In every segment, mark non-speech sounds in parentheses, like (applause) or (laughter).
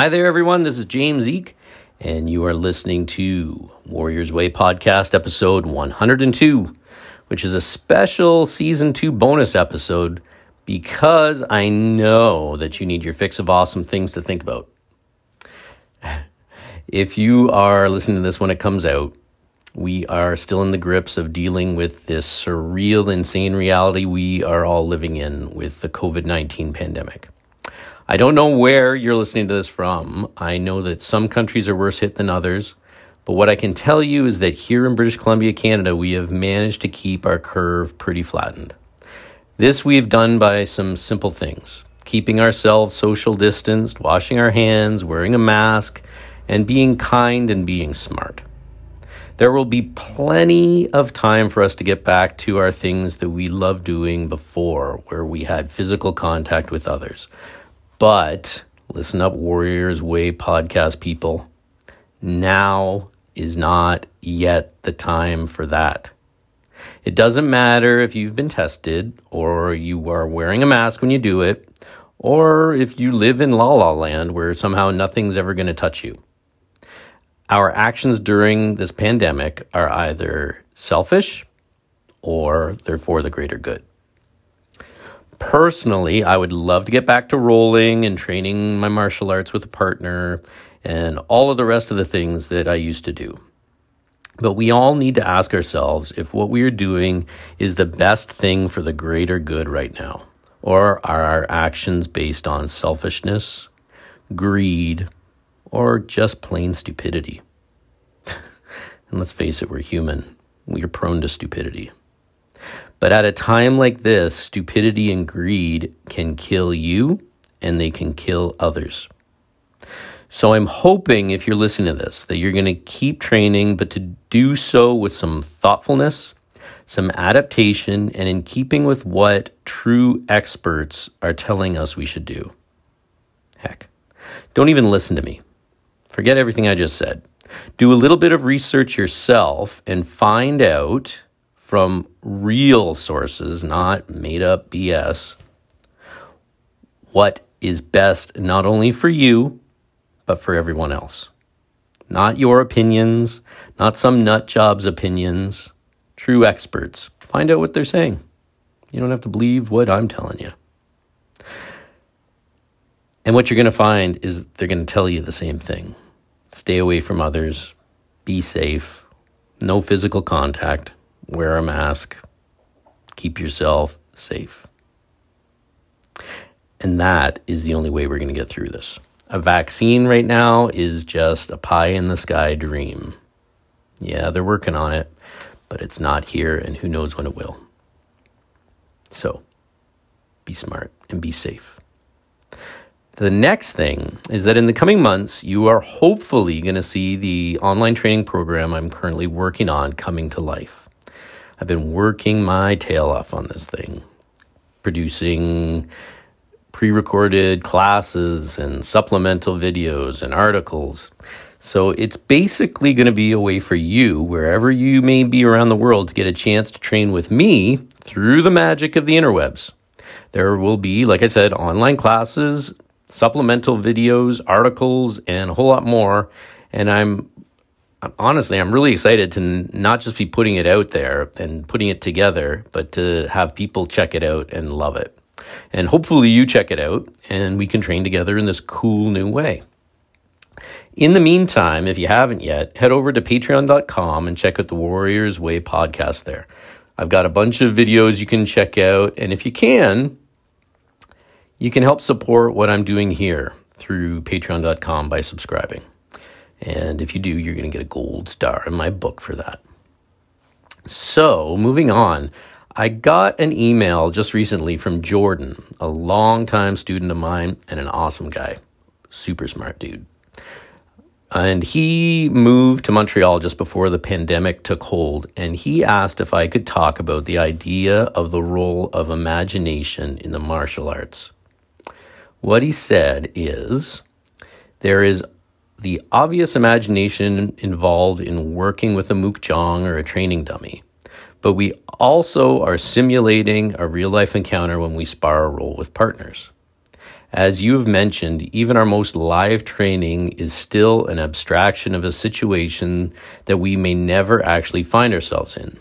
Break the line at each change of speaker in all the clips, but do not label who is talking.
Hi there, everyone. This is James Eek, and you are listening to Warriors Way Podcast, episode 102, which is a special season two bonus episode because I know that you need your fix of awesome things to think about. (laughs) If you are listening to this when it comes out, we are still in the grips of dealing with this surreal, insane reality we are all living in with the COVID 19 pandemic. I don't know where you're listening to this from. I know that some countries are worse hit than others. But what I can tell you is that here in British Columbia, Canada, we have managed to keep our curve pretty flattened. This we've done by some simple things keeping ourselves social distanced, washing our hands, wearing a mask, and being kind and being smart. There will be plenty of time for us to get back to our things that we loved doing before, where we had physical contact with others. But listen up, Warriors Way podcast people. Now is not yet the time for that. It doesn't matter if you've been tested or you are wearing a mask when you do it, or if you live in la la land where somehow nothing's ever going to touch you. Our actions during this pandemic are either selfish or they're for the greater good. Personally, I would love to get back to rolling and training my martial arts with a partner and all of the rest of the things that I used to do. But we all need to ask ourselves if what we are doing is the best thing for the greater good right now. Or are our actions based on selfishness, greed, or just plain stupidity? (laughs) and let's face it, we're human. We are prone to stupidity. But at a time like this, stupidity and greed can kill you and they can kill others. So I'm hoping if you're listening to this that you're going to keep training, but to do so with some thoughtfulness, some adaptation, and in keeping with what true experts are telling us we should do. Heck, don't even listen to me. Forget everything I just said. Do a little bit of research yourself and find out from real sources, not made up BS, what is best not only for you, but for everyone else. Not your opinions, not some nut job's opinions, true experts. Find out what they're saying. You don't have to believe what I'm telling you. And what you're going to find is they're going to tell you the same thing stay away from others, be safe, no physical contact, wear a mask, keep yourself safe. And that is the only way we're going to get through this. A vaccine right now is just a pie in the sky dream. Yeah, they're working on it, but it's not here, and who knows when it will. So, be smart and be safe. The next thing is that in the coming months, you are hopefully going to see the online training program I'm currently working on coming to life. I've been working my tail off on this thing, producing pre recorded classes and supplemental videos and articles. So it's basically going to be a way for you, wherever you may be around the world, to get a chance to train with me through the magic of the interwebs. There will be, like I said, online classes, supplemental videos, articles, and a whole lot more. And I'm honestly, I'm really excited to not just be putting it out there and putting it together, but to have people check it out and love it. And hopefully you check it out and we can train together in this cool new way. In the meantime, if you haven't yet, head over to patreon.com and check out the Warriors Way podcast there. I've got a bunch of videos you can check out. And if you can, you can help support what I'm doing here through patreon.com by subscribing. And if you do, you're going to get a gold star in my book for that. So, moving on, I got an email just recently from Jordan, a longtime student of mine and an awesome guy. Super smart dude. And he moved to Montreal just before the pandemic took hold. And he asked if I could talk about the idea of the role of imagination in the martial arts. What he said is there is the obvious imagination involved in working with a mook jong or a training dummy, but we also are simulating a real life encounter when we spar or roll with partners. As you have mentioned, even our most live training is still an abstraction of a situation that we may never actually find ourselves in.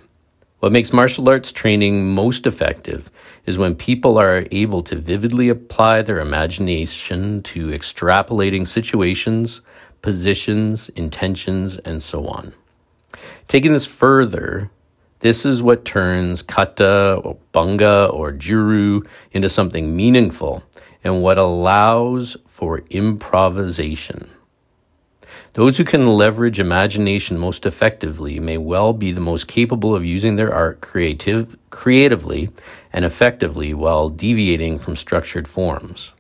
What makes martial arts training most effective is when people are able to vividly apply their imagination to extrapolating situations, positions, intentions, and so on. Taking this further, this is what turns kata or bunga or juru into something meaningful and what allows for improvisation. Those who can leverage imagination most effectively may well be the most capable of using their art creative, creatively and effectively while deviating from structured forms.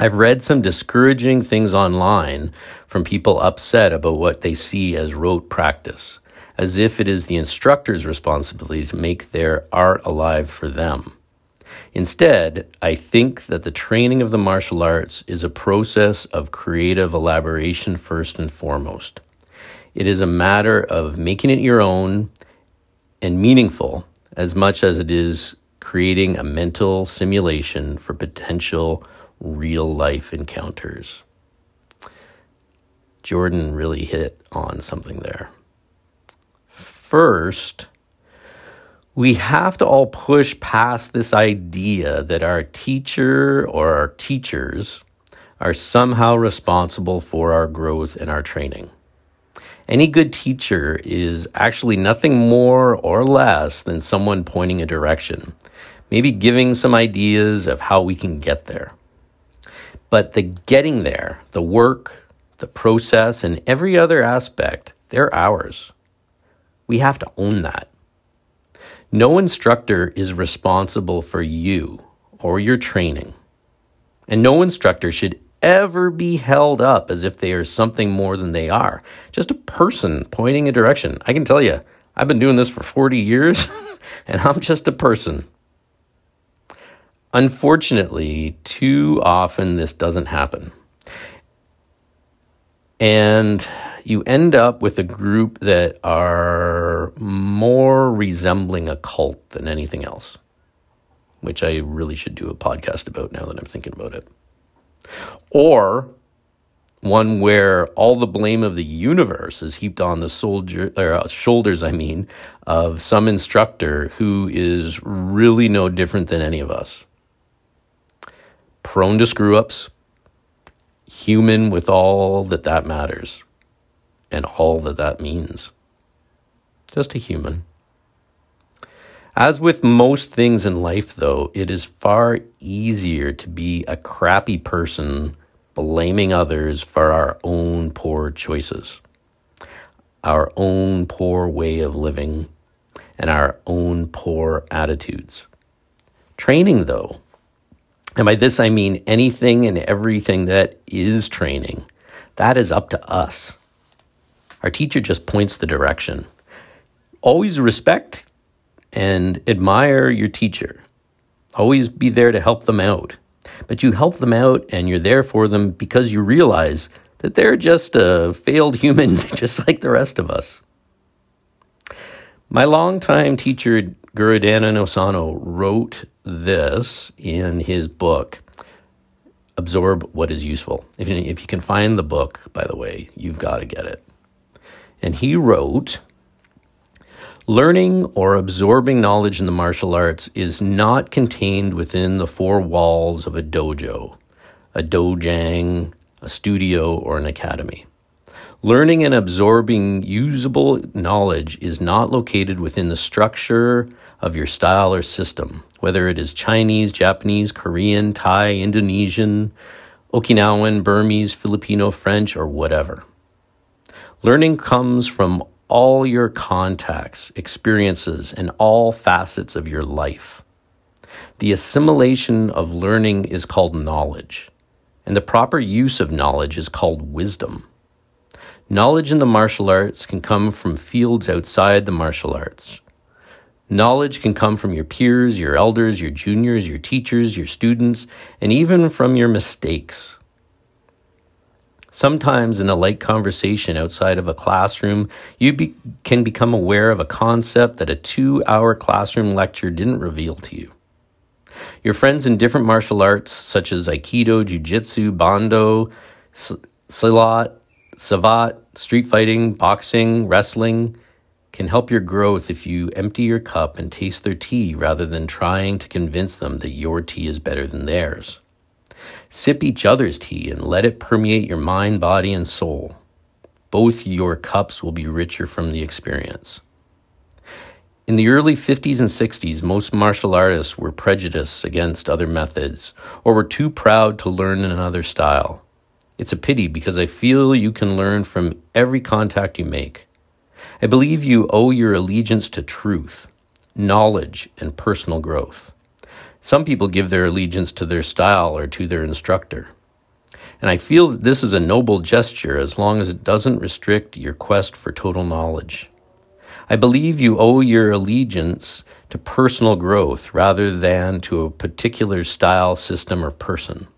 I've read some discouraging things online from people upset about what they see as rote practice, as if it is the instructor's responsibility to make their art alive for them. Instead, I think that the training of the martial arts is a process of creative elaboration first and foremost. It is a matter of making it your own and meaningful as much as it is creating a mental simulation for potential real life encounters. Jordan really hit on something there. First, we have to all push past this idea that our teacher or our teachers are somehow responsible for our growth and our training. Any good teacher is actually nothing more or less than someone pointing a direction, maybe giving some ideas of how we can get there. But the getting there, the work, the process, and every other aspect, they're ours. We have to own that. No instructor is responsible for you or your training. And no instructor should ever be held up as if they are something more than they are. Just a person pointing a direction. I can tell you, I've been doing this for 40 years (laughs) and I'm just a person. Unfortunately, too often this doesn't happen. And you end up with a group that are more resembling a cult than anything else, which I really should do a podcast about now that I'm thinking about it. Or one where all the blame of the universe is heaped on the soldier or uh, shoulders, I mean, of some instructor who is really no different than any of us. Prone to screw ups, human with all that that matters and all that that means. Just a human. As with most things in life, though, it is far easier to be a crappy person blaming others for our own poor choices, our own poor way of living, and our own poor attitudes. Training, though, and by this I mean anything and everything that is training, that is up to us. Our teacher just points the direction. Always respect and admire your teacher. Always be there to help them out. But you help them out and you're there for them because you realize that they're just a failed human, (laughs) just like the rest of us. My longtime teacher, Guru Dan Inosanto, wrote this in his book, Absorb What is Useful. If you, if you can find the book, by the way, you've got to get it. And he wrote Learning or absorbing knowledge in the martial arts is not contained within the four walls of a dojo, a dojang, a studio, or an academy. Learning and absorbing usable knowledge is not located within the structure of your style or system, whether it is Chinese, Japanese, Korean, Thai, Indonesian, Okinawan, Burmese, Filipino, French, or whatever. Learning comes from all your contacts, experiences, and all facets of your life. The assimilation of learning is called knowledge, and the proper use of knowledge is called wisdom. Knowledge in the martial arts can come from fields outside the martial arts. Knowledge can come from your peers, your elders, your juniors, your teachers, your students, and even from your mistakes. Sometimes, in a light conversation outside of a classroom, you be- can become aware of a concept that a two hour classroom lecture didn't reveal to you. Your friends in different martial arts, such as Aikido, Jiu Jitsu, Bando, Silat, Savate, street fighting, boxing, wrestling, can help your growth if you empty your cup and taste their tea rather than trying to convince them that your tea is better than theirs. Sip each other's tea and let it permeate your mind, body, and soul. Both your cups will be richer from the experience. In the early 50s and 60s, most martial artists were prejudiced against other methods or were too proud to learn another style. It's a pity because I feel you can learn from every contact you make. I believe you owe your allegiance to truth, knowledge, and personal growth. Some people give their allegiance to their style or to their instructor. And I feel that this is a noble gesture as long as it doesn't restrict your quest for total knowledge. I believe you owe your allegiance to personal growth rather than to a particular style, system, or person.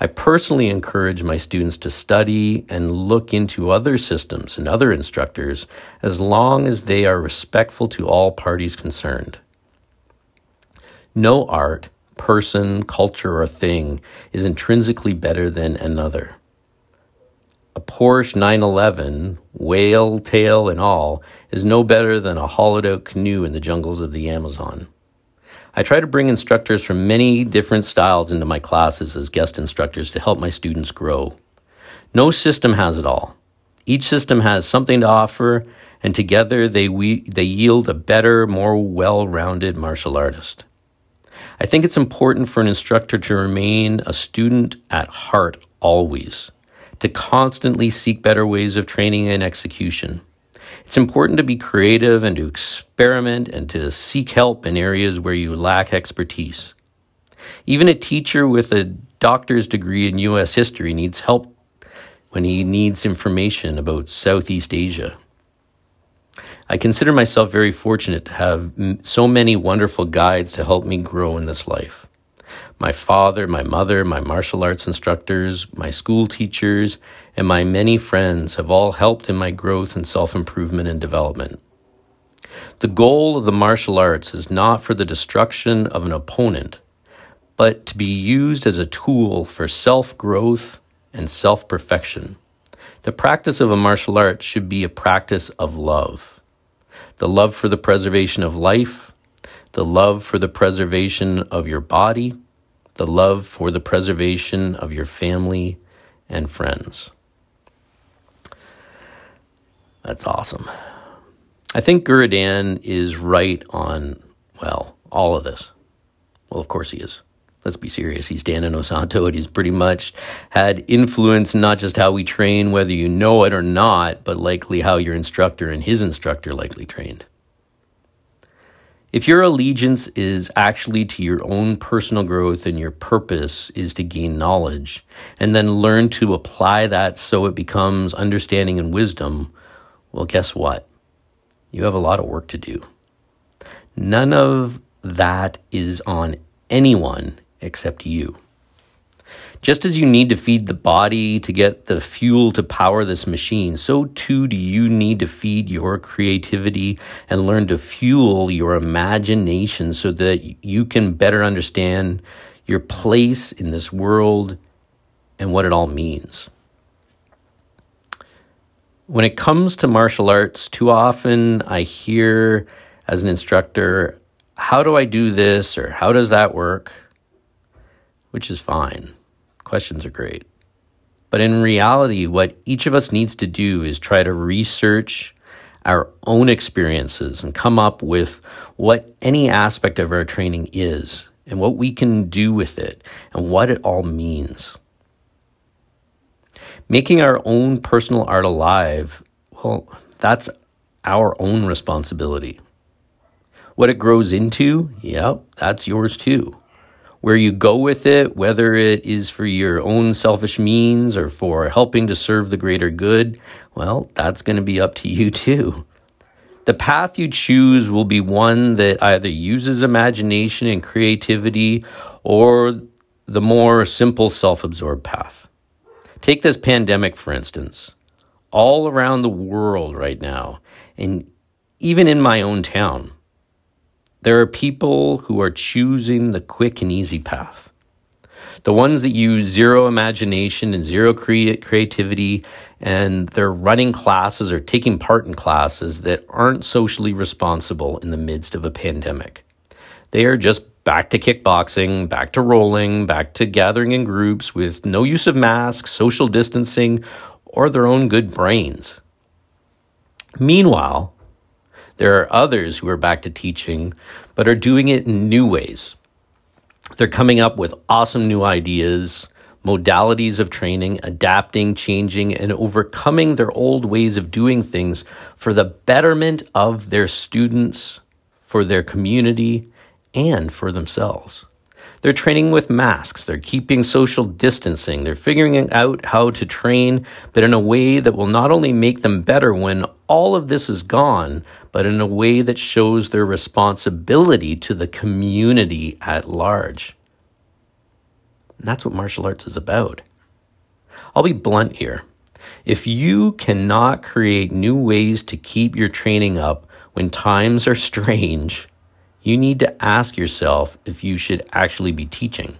I personally encourage my students to study and look into other systems and other instructors as long as they are respectful to all parties concerned. No art, person, culture, or thing is intrinsically better than another. A Porsche 911, whale tail and all, is no better than a hollowed out canoe in the jungles of the Amazon. I try to bring instructors from many different styles into my classes as guest instructors to help my students grow. No system has it all. Each system has something to offer, and together they, we, they yield a better, more well rounded martial artist. I think it's important for an instructor to remain a student at heart always, to constantly seek better ways of training and execution. It's important to be creative and to experiment and to seek help in areas where you lack expertise. Even a teacher with a doctor's degree in U.S. history needs help when he needs information about Southeast Asia. I consider myself very fortunate to have so many wonderful guides to help me grow in this life. My father, my mother, my martial arts instructors, my school teachers, and my many friends have all helped in my growth and self improvement and development. The goal of the martial arts is not for the destruction of an opponent, but to be used as a tool for self growth and self perfection. The practice of a martial art should be a practice of love. The love for the preservation of life, the love for the preservation of your body, the love for the preservation of your family and friends. That's awesome. I think Guru Dan is right on, well, all of this. Well, of course he is. Let's be serious. He's Dan Inosanto, and he's pretty much had influence not just how we train, whether you know it or not, but likely how your instructor and his instructor likely trained. If your allegiance is actually to your own personal growth and your purpose is to gain knowledge and then learn to apply that so it becomes understanding and wisdom, well, guess what? You have a lot of work to do. None of that is on anyone except you. Just as you need to feed the body to get the fuel to power this machine, so too do you need to feed your creativity and learn to fuel your imagination so that you can better understand your place in this world and what it all means. When it comes to martial arts, too often I hear as an instructor, how do I do this or how does that work? Which is fine. Questions are great. But in reality, what each of us needs to do is try to research our own experiences and come up with what any aspect of our training is and what we can do with it and what it all means. Making our own personal art alive, well, that's our own responsibility. What it grows into, yep, that's yours too where you go with it, whether it is for your own selfish means or for helping to serve the greater good, well, that's going to be up to you (laughs) too. The path you choose will be one that either uses imagination and creativity or the more simple self absorbed path. Take this pandemic, for instance. All around the world right now, and even in my own town, There are people who are choosing the quick and easy path. The ones that use zero imagination and zero cre- creativity, and they're running classes or taking part in classes that aren't socially responsible in the midst of a pandemic. They are just back to kickboxing, back to rolling, back to gathering in groups with no use of masks, social distancing, or their own good brains. Meanwhile, there are others who are back to teaching, but are doing it in new ways. They're coming up with awesome new ideas, modalities of training, adapting, changing, and overcoming their old ways of doing things for the betterment of their students, for their community, and for themselves. They're training with masks. They're keeping social distancing. They're figuring out how to train, but in a way that will not only make them better when all of this is gone, but in a way that shows their responsibility to the community at large. And that's what martial arts is about. I'll be blunt here. If you cannot create new ways to keep your training up when times are (laughs) strange, you need to ask yourself if you should actually be teaching.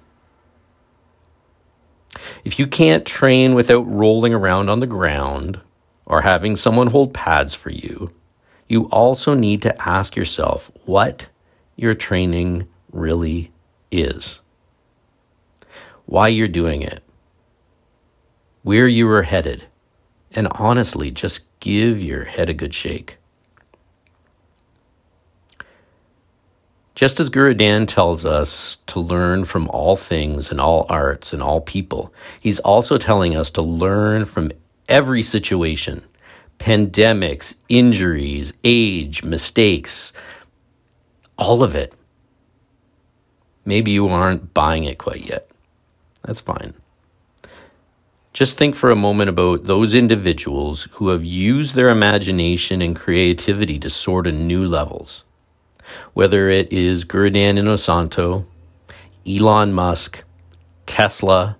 If you can't train without rolling around on the ground or having someone hold pads for you, you also need to ask yourself what your training really is, why you're doing it, where you are headed, and honestly, just give your head a good shake. Just as Guru Dan tells us to learn from all things and all arts and all people, he's also telling us to learn from every situation pandemics, injuries, age, mistakes, all of it. Maybe you aren't buying it quite yet. That's fine. Just think for a moment about those individuals who have used their imagination and creativity to soar to new levels whether it is Guru Dan Inosanto, Elon Musk, Tesla,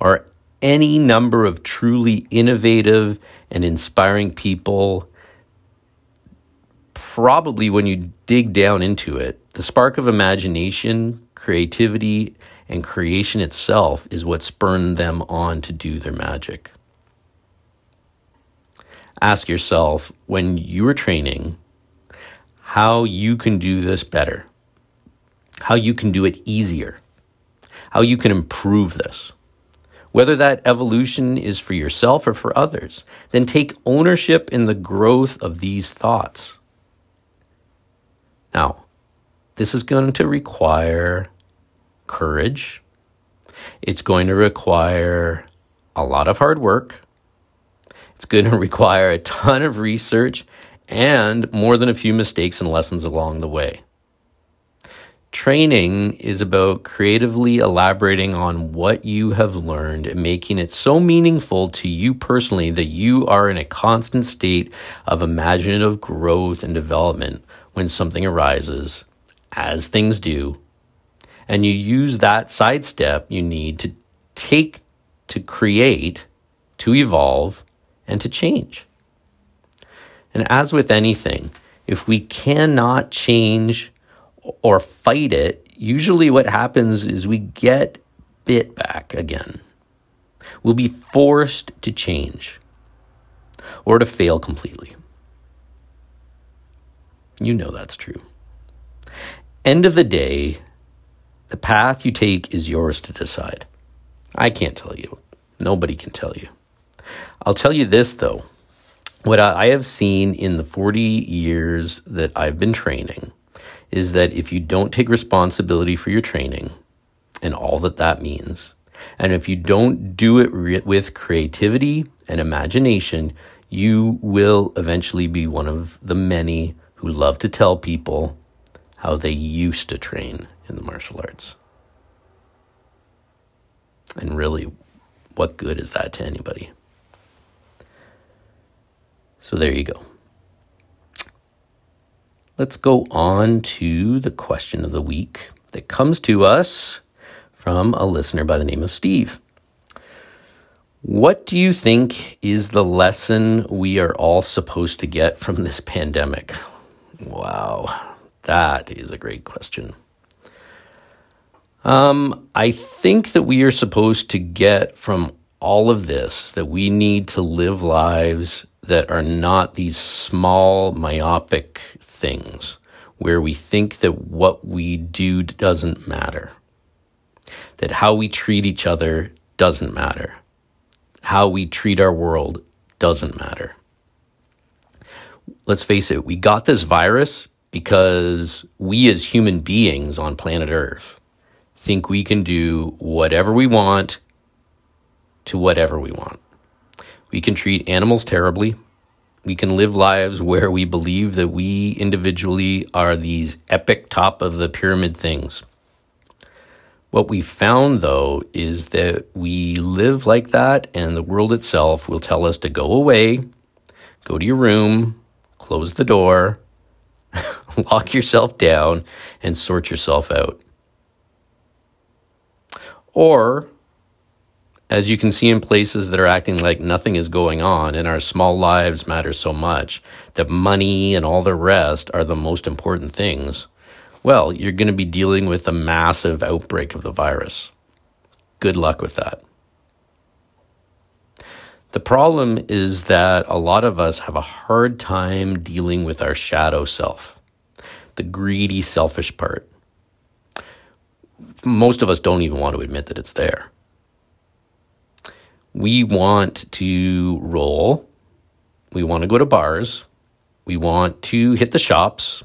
or any number of truly innovative and inspiring people, probably when you dig down into it, the spark of imagination, creativity, and creation itself is what spurned them on to do their magic. Ask yourself when you were training, how you can do this better, how you can do it easier, how you can improve this. Whether that evolution is for yourself or for others, then take ownership in the growth of these thoughts. Now, this is going to require courage. It's going to require a lot of hard work. It's going to (laughs) require a ton of research and more than a few mistakes and lessons along the way. Training is about creatively elaborating on what you have learned and making it so meaningful to you personally that you are in a constant state of imaginative growth and development when something arises, as things do, and you use that sidestep you need to take to create, to evolve, and to change. And as with anything, if we cannot change or fight it, usually what happens is we get bit back again. We'll be forced to change or to fail completely. You know that's true. End of the day, the path you take is yours to decide. I can't tell you. Nobody can tell you. I'll tell you this, though what I have seen in the 40 years that I've been training is that if you don't take responsibility for your training and all that that means, and if you don't do it re- with creativity and imagination, you will eventually be one of the many who love to tell people how they used to train in the martial arts. And really, what good is that to anybody? So there you go. Let's go on to the question of the week that comes to us from a listener by the name of Steve. What do you think is the lesson we are all supposed to get from this pandemic? Wow, That is a great question. Um, I think that we are supposed to get from all of this that we need to live lives that are not these small, myopic things where we think that what we do doesn't matter, that how we treat each other doesn't matter, how we treat our world doesn't matter. Let's face it, we got this virus because we as human beings on planet Earth think we can do whatever we want to whatever we want. We can treat animals terribly. We can live lives where we believe that we individually are these epic top of the pyramid things. What we found though is that we live like that and the world itself will tell us to go away, go to your room, close the door, (laughs) lock yourself down, and sort yourself out. Or, as you can see in places that are acting like nothing is going on and our small lives matter so much, that money and all the rest are the most important things, well, you're going to be dealing with a massive outbreak of the virus. Good luck with that. The problem is that a lot of us have a hard time dealing with our shadow self, the greedy, selfish part most of us don't even want to admit that it's there. We want to roll. We want to go to bars. We want to hit the shops.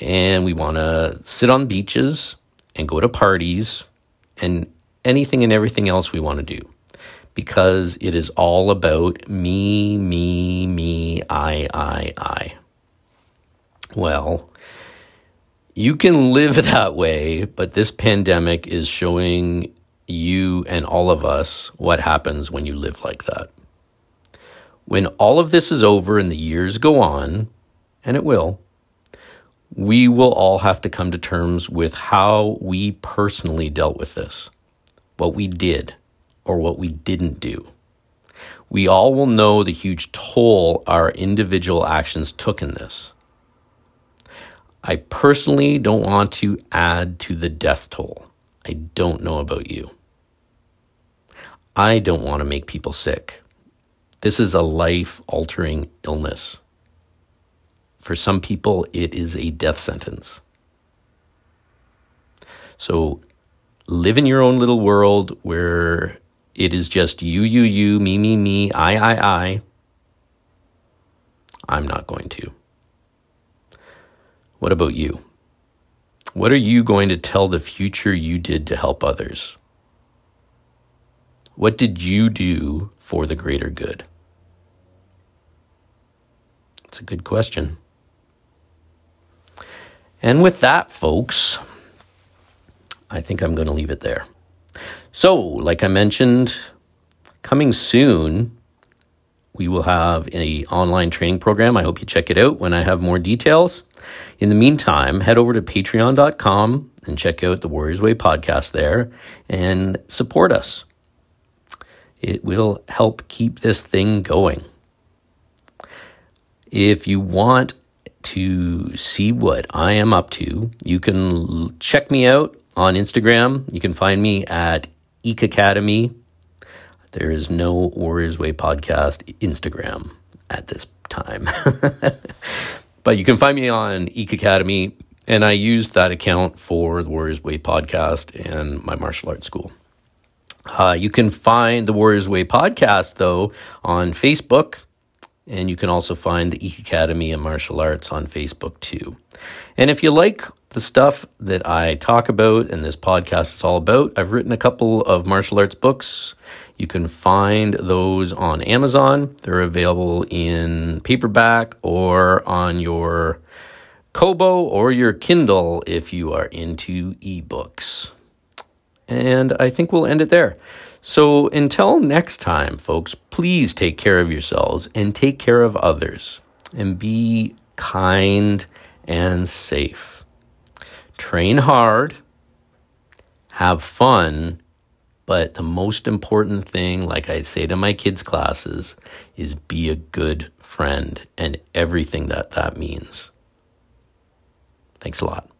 And we want to sit on beaches and go to parties and anything and everything else we want to do. Because it is all about me, me, me, I, I, I. Well, you can live (laughs) that way, but this pandemic is showing you and all of us what happens when you live like that. When all of this is over and the years go on, and it will, we will all have to come to terms with how we personally dealt with this, what we did or what we didn't do. We all will know the huge toll our individual actions took in this. I personally don't want to add to the death toll. I don't know about you. I don't want to make people sick. This is a life altering illness. For some people, it is a death sentence. So live in your own little world where it is just you, you, you, me, me, me, I, I, I. I'm not going to. What about you? What are you going to tell the future you did to help others? What did you do for the greater good? It's a good question. And with that, folks, I think I'm going to leave it there. So, like I mentioned, coming soon, we will have a online training program. I hope you check it out when I have more details. In the meantime, head over to patreon.com and check out the Warriors Way podcast there and support us. It will help keep this thing going. If you want to see what I am up to, you can check me out on Instagram. You can find me at Eek Academy. There is no Warriors Way podcast Instagram at this time. (laughs) But you can find me on Eek Academy, and I use that account for the Warriors Way podcast and my martial arts school. Uh, you can find the Warriors Way podcast, though, on Facebook, and you can also find the Eek Academy and Martial Arts on Facebook, too. And if you like the stuff that I talk about and this podcast is all about, I've written a couple of martial arts books. You can find those on Amazon. They're available in paperback or on your Kobo or your Kindle if you are into ebooks. And I think we'll end it there. So until next time, folks, please take care of yourselves and take care of others and be kind and safe. Train hard, have fun but the most important thing, like I say to my kids' classes, is be a good friend and everything that that means. Thanks a lot.